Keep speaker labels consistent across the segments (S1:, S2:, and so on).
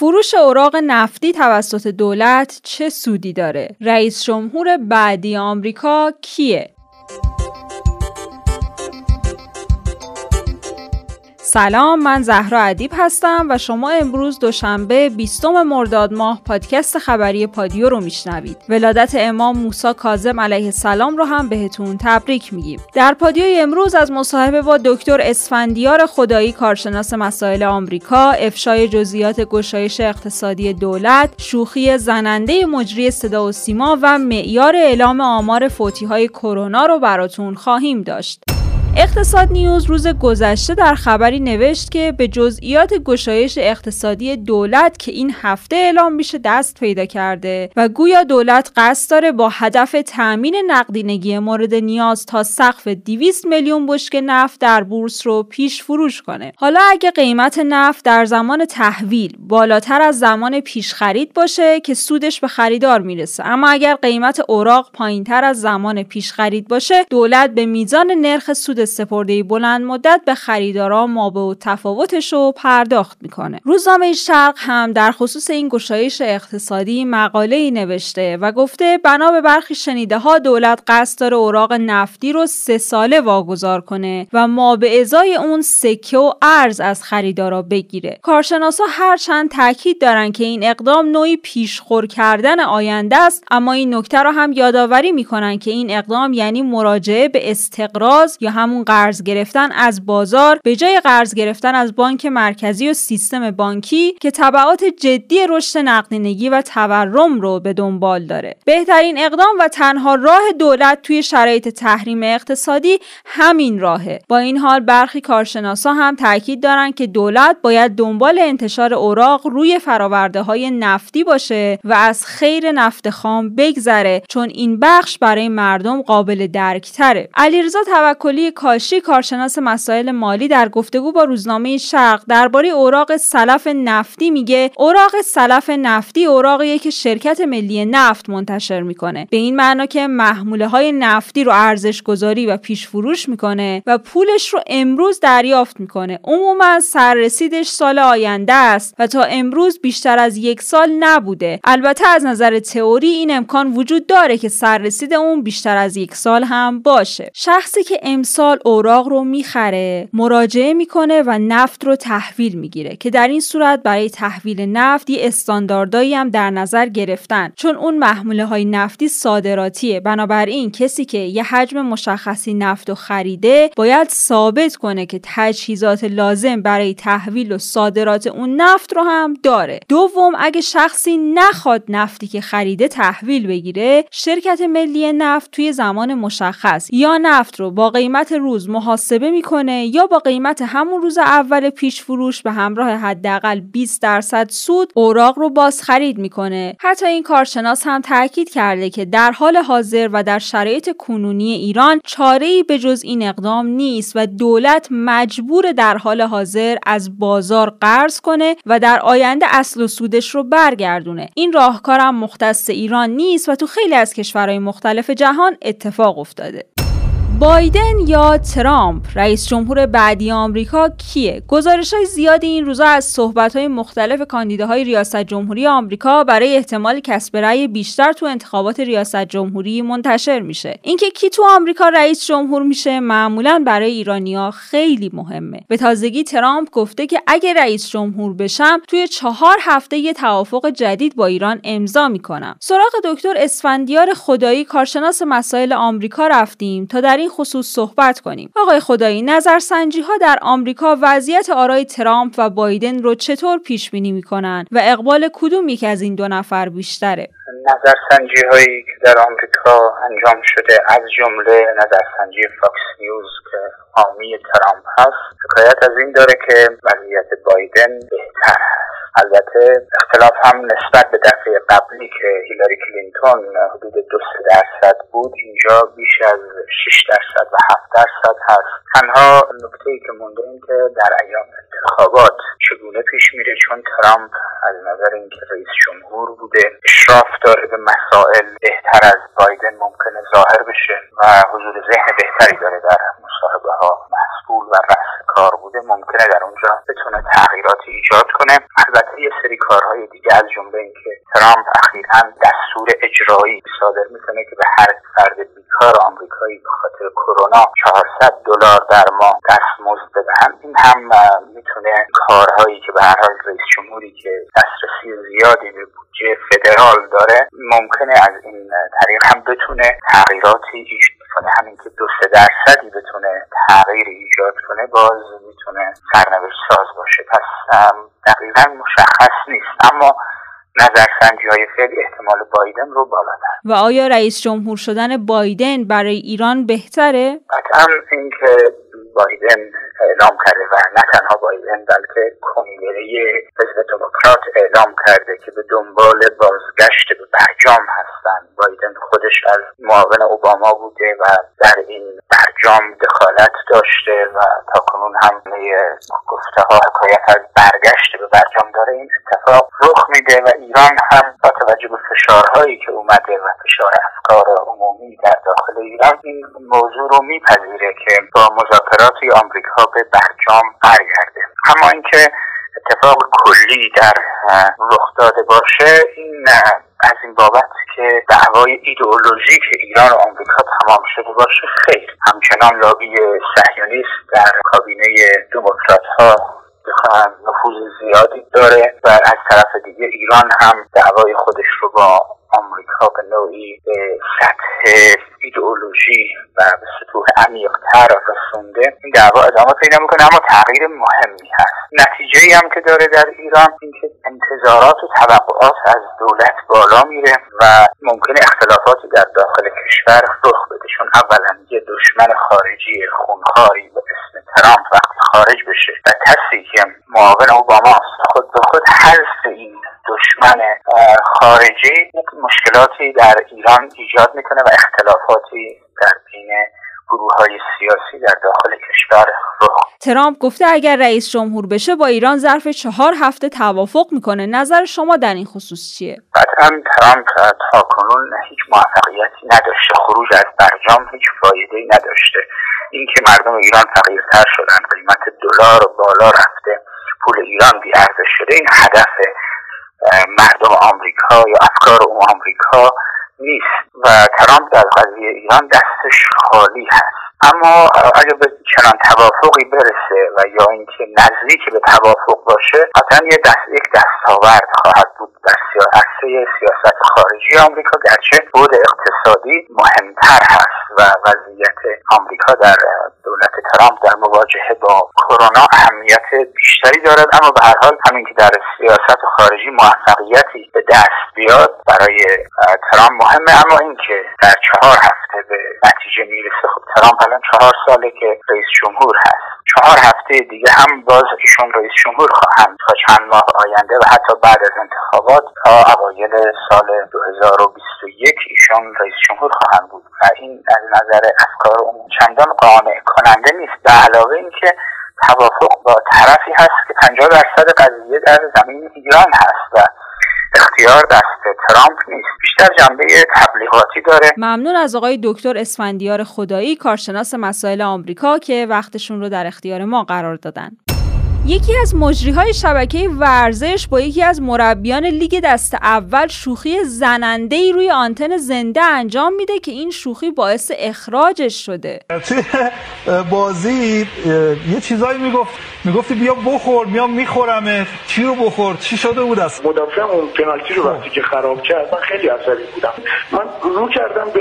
S1: فروش اوراق نفتی توسط دولت چه سودی داره؟ رئیس جمهور بعدی آمریکا کیه؟ سلام من زهرا ادیب هستم و شما امروز دوشنبه 20 مرداد ماه پادکست خبری پادیو رو میشنوید. ولادت امام موسی کاظم علیه السلام رو هم بهتون تبریک میگیم. در پادیو امروز از مصاحبه با دکتر اسفندیار خدایی کارشناس مسائل آمریکا، افشای جزئیات گشایش اقتصادی دولت، شوخی زننده مجری صدا و سیما و معیار اعلام آمار فوتی های کرونا رو براتون خواهیم داشت. اقتصاد نیوز روز گذشته در خبری نوشت که به جزئیات گشایش اقتصادی دولت که این هفته اعلام میشه دست پیدا کرده و گویا دولت قصد داره با هدف تأمین نقدینگی مورد نیاز تا سقف 200 میلیون بشکه نفت در بورس رو پیش فروش کنه. حالا اگه قیمت نفت در زمان تحویل بالاتر از زمان پیش خرید باشه که سودش به خریدار می‌رسه اما اگر قیمت اوراق پایینتر از زمان پیش خرید باشه دولت به میزان نرخ سود سپرده بلند مدت به خریداران مابه و تفاوتش رو پرداخت می‌کنه. روزنامه شرق هم در خصوص این گشایش اقتصادی مقاله ای نوشته و گفته بنا به برخی شنیده ها دولت قصد داره اوراق نفتی رو سه ساله واگذار کنه و ما به ازای اون سکه و ارز از خریدارا بگیره. کارشناسا هرچند تاکید دارن که این اقدام نوعی پیشخور کردن آینده است اما این نکته رو هم یادآوری می‌کنن که این اقدام یعنی مراجعه به استقراض یا هم همون قرض گرفتن از بازار به جای قرض گرفتن از بانک مرکزی و سیستم بانکی که تبعات جدی رشد نقدینگی و تورم رو به دنبال داره. بهترین اقدام و تنها راه دولت توی شرایط تحریم اقتصادی همین راهه. با این حال برخی کارشناسا هم تاکید دارن که دولت باید دنبال انتشار اوراق روی فراورده های نفتی باشه و از خیر نفت خام بگذره چون این بخش برای مردم قابل درکتره. علیرضا توکلی کاشی کارشناس مسائل مالی در گفتگو با روزنامه شرق درباره اوراق سلف نفتی میگه اوراق سلف نفتی اوراقیه که شرکت ملی نفت منتشر می‌کنه. به این معنا که محموله های نفتی رو ارزش گذاری و پیش فروش می‌کنه و پولش رو امروز دریافت می‌کنه. عموما سررسیدش سال آینده است و تا امروز بیشتر از یک سال نبوده. البته از نظر تئوری این امکان وجود داره که سررسید اون بیشتر از یک سال هم باشه. شخصی که امسال اوراق رو می‌خره مراجعه می‌کنه و نفت رو تحویل می‌گیره که در این صورت برای تحویل نفت یه استانداردهایی هم در نظر گرفتن. چون اون محموله های نفتی صادراتیه. بنابراین کسی که یه حجم مشخصی نفت و خریده باید ثابت کنه که تجهیزات لازم برای تحویل و صادرات اون نفت رو هم داره. دوم اگه شخصی نخواد نفتی که خریده تحویل بگیره شرکت ملی نفت توی زمان مشخص یا نفت رو با قیمت روز محاسبه می‌کنه یا با قیمت همون روز اول پیش فروش به همراه حداقل 20 درصد سود اوراق رو باز خرید می‌کنه. حتی این کارشناس هم تاکید کرده که در حال حاضر و در شرایط کنونی ایران چاره ای به جز این اقدام نیست و دولت مجبور در حال حاضر از بازار قرض کنه و در آینده اصل و سودش رو برگردونه. این راهکارم مختص ایران نیست و تو خیلی از کشورهای مختلف جهان اتفاق افتاده. بایدن یا ترامپ رئیس جمهور بعدی آمریکا کیه؟ گزارش های زیادی این روزا از صحبت های مختلف کاندیداهای ریاست جمهوری آمریکا برای احتمال کسب رأی بیشتر تو انتخابات ریاست جمهوری منتشر میشه. اینکه کی تو آمریکا رئیس جمهور میشه معمولا برای ایرانیا خیلی مهمه. به تازگی ترامپ گفته که اگه رئیس جمهور بشم توی چهار هفته یه توافق جدید با ایران امضا می‌کنم. سراغ دکتر اسفندیار خدایی کارشناس مسائل آمریکا رفتیم تا در خصوص صحبت کنیم. آقای خدایی نظرسنجی ها در آمریکا وضعیت آرای ترامپ و بایدن رو چطور پیش بینی می‌کنن و اقبال کدوم یکی از این دو نفر بیشتره؟
S2: نظرسنجی هایی که در آمریکا انجام شده از جمله نظرسنجی فاکس نیوز که حامی ترامپ هست حکایت از این داره که وضعیت بایدن بهتر البته اختلاف هم نسبت به دفعه قبلی که هیلاری کلینتون حدود دو درصد بود اینجا بیش از 6 درصد و 7 درصد هست. تنها نکته ای که مونده این که در ایام انتخابات چگونه پیش میره؟ چون ترامپ از نظر اینکه رئیس جمهور بوده اشراف داره به مسائل بهتر از بایدن ممکنه ظاهر بشه و حضور ذهن بهتری داره در مصاحبه ها مسئول و ممکنه در اونجا بتونه تغییراتی ایجاد کنه. البته یه سری کارهای دیگه از جمله اینکه ترامپ اخیرا دستور اجرایی صادر می‌کنه که به هر فرد بیکار آمریکایی به خاطر کرونا 400 دلار در ماه دستمزد بدن این هم می‌تونه کارهایی که به هر حال رئیس جمهوری که دسترسی زیادی به بودجه فدرال داره ممکنه از این طریق هم بتونه تغییراتی ایجاد کنه همین که دو سه درصدی بتونه تغییر ایجاد کنه باز می‌تونه سرنوشت ساز باشه. پس دقیقا مشخص نیست. اما نظرسنجی های خیلی احتمال بایدن رو بالا
S1: و آیا رئیس جمهور شدن بایدن برای ایران بهتره؟
S2: قطعا اینکه بایدن اعلام کرده و نه تنها بایدن بلکه کنگره حزب دموکرات اعلام کرده که به دنبال بازگشت به برجام هستند. بایدن خودش از معاون اوباما بوده و در این برجام دخالت داشته و تاکنون هم گفته ها حکایت از برگشت به برجام داره. این اتفاق رخ میده و ایران هم با توجه به فشارهایی که اومده و فشار افکار عمومی در داخل ایران این موضوع رو میپذیره که با مذاکرات آمریکا به برجام برگرده. اما اینکه اتفاق کلی در رخ داده باشه این از این بابت که دعوای ایدئولوژیک ایران و آمریکا تمام شده باشه خیر. همچنان لابی صهیونیست در کابینه دموکرات ها نفوذ زیادی داره و از طرف دیگه ایران هم دعوای خودش رو با آمریکا به نوعی به سطح ایدئولوژی و به سطوح عمیقتر رسونده این دعوا ادامه پیدا می‌کنه اما تغییر مهمی هست. نتیجه هم که داره در ایران اینکه انتظارات و توقعات از دولت بالا میره و ممکنه اختلافاتی در داخل کشور رخ بده چون اولا یه دشمن خارجی خونخاری به اسم ترامپ وقتی خارج بشه و کسی که معاون اوباماست خود به خود حذف این دشمن خارجی مشکلاتی در ایران ایجاد می‌کنه و اختلافاتی در بین گروه های سیاسی در داخل کشور رخ
S1: ترامپ گفته اگر رئیس جمهور بشه با ایران ظرف چهار هفته توافق می‌کنه. نظر شما در این خصوص چیه؟
S2: قطعا ترامپ تا کنون هیچ موفقیتی نداشته. خروج از برجام هیچ فایده ای نداشته. اینکه مردم ایران فقیرتر شدن قیمت دلار بالا رفته پول ایران بی شده این هدف مردم آمریکا یا افکار اون آمریکا نیست و ترامپ در قضیه ایران دستش خالی هست. اما اگر به چنان توافقی برسه و یا اینکه نزدیک به توافق باشه قطعا یه دست یک دستاورد خواهد بود در عرصه سیاست خارجی آمریکا. گرچه بود اقتصادی مهمتر هست و وضعیت آمریکا در دولت ترامپ در مواجهه با کرونا اهمیت بیشتری دارد اما به هر حال همین که در سیاست خارجی موفقیتی به دست بیاد برای ترامپ مهمه اما اینکه در چهار هفته به نتیجه می‌رسه خب ترامپ الان چهار ساله که رئیس جمهور هست. چهار هفته دیگه هم باز ایشون رئیس جمهور خواهند تا چند ماه آینده و حتی بعد از انتخابات تا اوایل سال 2021 ایشون رئیس جمهور خواهند بود. و این از نظر افکار اون چندان قانع کننده نیست. به علاوه اینکه توافق با طرفی هست که 50 درصد قضیه در زمین ایران هست و اختیار دست ترامپ نیست. بیشتر جنبه تبلیغاتی داره.
S1: ممنون از آقای دکتر اسفندیار خدایی کارشناس مسائل آمریکا که وقتشون رو در اختیار ما قرار دادن. یکی از مجری های شبکه ورزش با یکی از مربیان لیگ دست اول شوخی زننده ای روی آنتن زنده انجام میده که این شوخی باعث اخراجش شده.
S3: توی بازی یه چیزایی می‌گفت. می‌گفتی بیا بخور میام میخورمه. چی رو بخور؟ چی شده بود است
S4: مدافع اون پنالتی رو وقتی که خراب کرد من خیلی عصبی بودم. من رو کردم به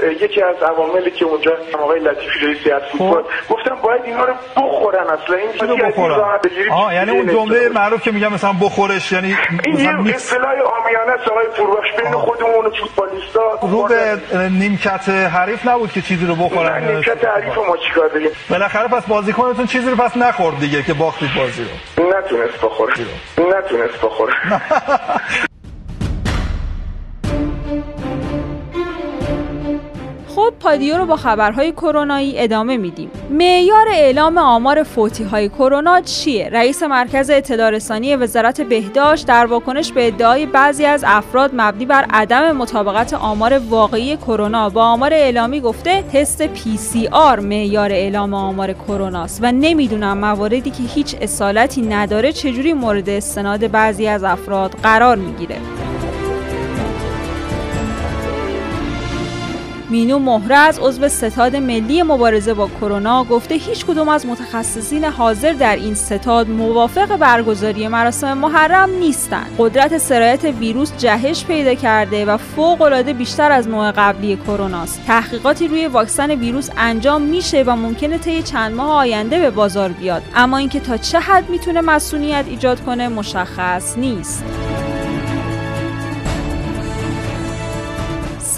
S4: به یکی از عواملی که اونجا آقای لطیفی رئیس فوتبال خب. گفتم باید اینا رو بخورن اصلا. این
S3: آه یعنی اون جمله معروف که میگم مثلا بخورش یعنی
S4: این یه اصطلاح آمیانه است آقای فروش. بین خودمون و فوتبالیستا
S3: رو به نیمکت حریف نبود که چیزی رو بخورن.
S4: نیمکت حریف ما چیکار داریم؟
S3: بالاخره پس بازیکنتون چیزی رو پس نخورد دیگه که باختید بازی
S4: رو. نتونست بخوره. نتونست بخوره.
S1: پادیو رو با خبرهای کرونایی ادامه میدیم. معیار اعلام آمار فوتی های کرونا چیه؟ رئیس مرکز اطلاع رسانی وزارت بهداشت در واکنش به ادعای بعضی از افراد مبنی بر عدم مطابقت آمار واقعی کرونا با آمار اعلامی گفته تست PCR معیار اعلام آمار کرونا است و نمی‌دونم مواردی که هیچ اصالتی نداره چجوری مورد استناد بعضی از افراد قرار می‌گیره. مینو مهرز عضو ستاد ملی مبارزه با کرونا گفته هیچ کدوم از متخصصین حاضر در این ستاد موافق برگزاری مراسم محرم نیستند. قدرت سرایت ویروس جهش پیدا کرده و فوق العاده بیشتر از نوع قبلی کرونا است. تحقیقاتی روی واکسن ویروس انجام میشه و ممکنه طی چند ماه آینده به بازار بیاد. اما اینکه تا چه حد می‌تونه مسئولیت ایجاد کنه مشخص نیست.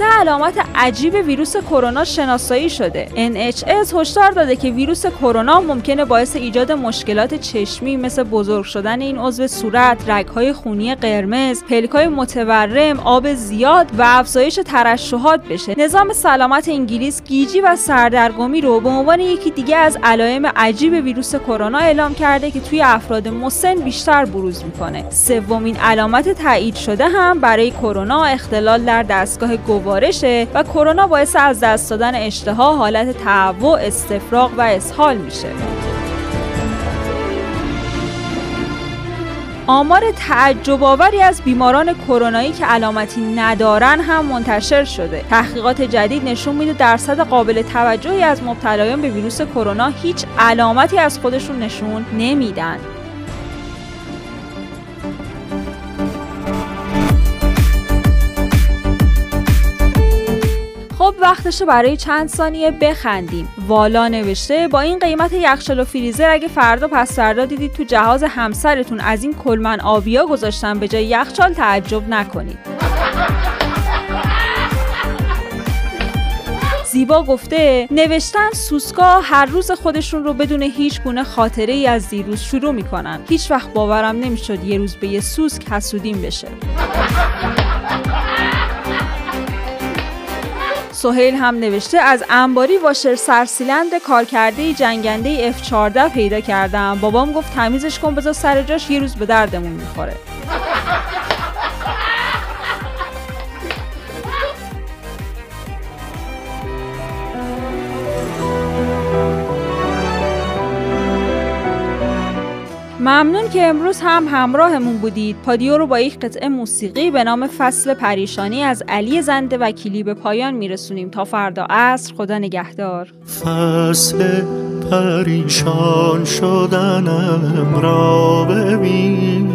S1: سه علامت عجیب ویروس کرونا شناسایی شده. NHS هشدار داده که ویروس کرونا ممکنه باعث ایجاد مشکلات چشمی مثل بزرگ شدن این عضو صورت، رگهای خونی قرمز، پلکای متورم، آب زیاد و افزایش ترشحات بشه. نظام سلامت انگلیس گیجی و سردرگمی رو به عنوان یکی دیگه از علائم عجیب ویروس کرونا اعلام کرده که توی افراد مسن بیشتر بروز می‌کنه. سومین علامت تایید شده هم برای کرونا اختلال در دستگاه گوارشه و کرونا باعث از دست دادن اشتها، حالت تهوع، استفراغ و اسهال میشه. آمار تعجب آوری از بیماران کرونایی که علامتی ندارن هم منتشر شده. تحقیقات جدید نشون میده درصد قابل توجهی از مبتلایان به ویروس کرونا هیچ علامتی از خودشون نشون نمیدن. وقتشه برای چند ثانیه بخندیم. والا نوشته با این قیمت یخچال و فریزر اگه فردا پس فردا دیدید تو جهاز همسرتون از این کلمن آبیا گذاشتن به جای یخچال تعجب نکنید. زیبا گفته نوشتن سوسکا هر روز خودشون رو بدون هیچ گونه خاطره ای از دیروز شروع می‌کنن. هیچ وقت باورم نمی‌شد یه روز به یه سوسک حسودیم بشه. سهیل هم نوشته از انباری واشر سرسیلند کارکرده جنگنده F14 پیدا کردم. بابام گفت تمیزش کن بذار سر جاش یه روز به دردمون می‌خوره. ممنون که امروز هم همراهمون بودید. پادیو رو با یک قطعه موسیقی به نام فصل پریشانی از علی زنده وکیلی به پایان میرسونیم. تا فردا عصر خدا نگهدار.
S5: فصل پریشان شدنم را ببین.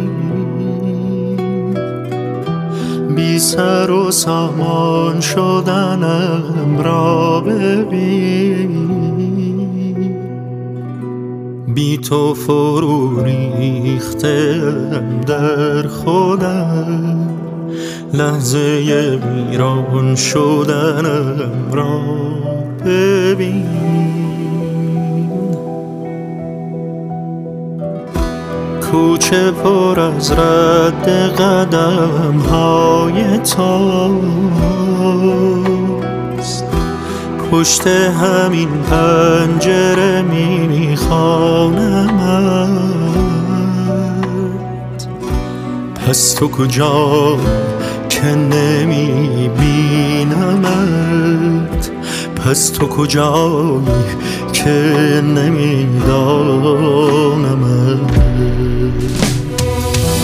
S5: بی سر و سامان شدنم را ببین. بی تو فرو ریختم در خودم. لحظه ویران شدنم را ببین. کوچه پر از رد قدم های تاست پشت همین پنجره میخوانمت پس تو کجا که نمیبینمت؟ پس تو کجایی که نمیدانمت؟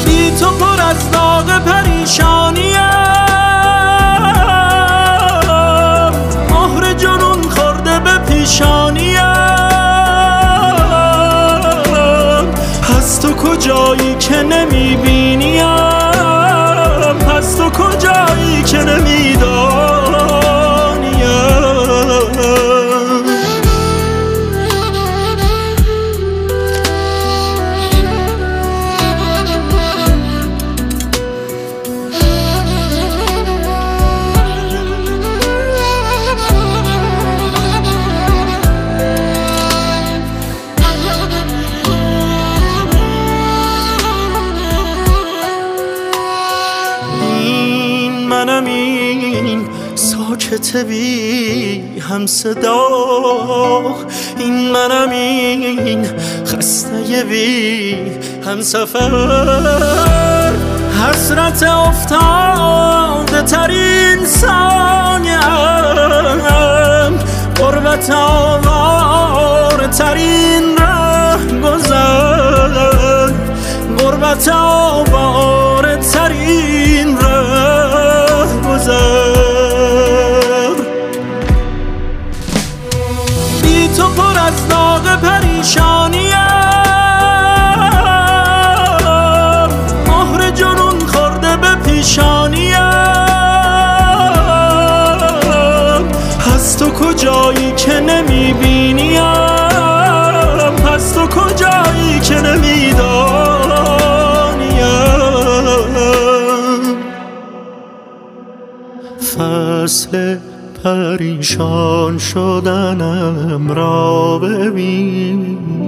S5: بی تو پر از داغ پریشانیم بی هم صدا. این منم این خسته بی هم سفر. حسرت افتاده ترین ثانیم قربت آوار ترین ره گذر. قربت آوار ترین ره کجایی که نمی‌بینیم هست تو کجایی که نمی‌دانیم فصل پریشان شدنم را ببین.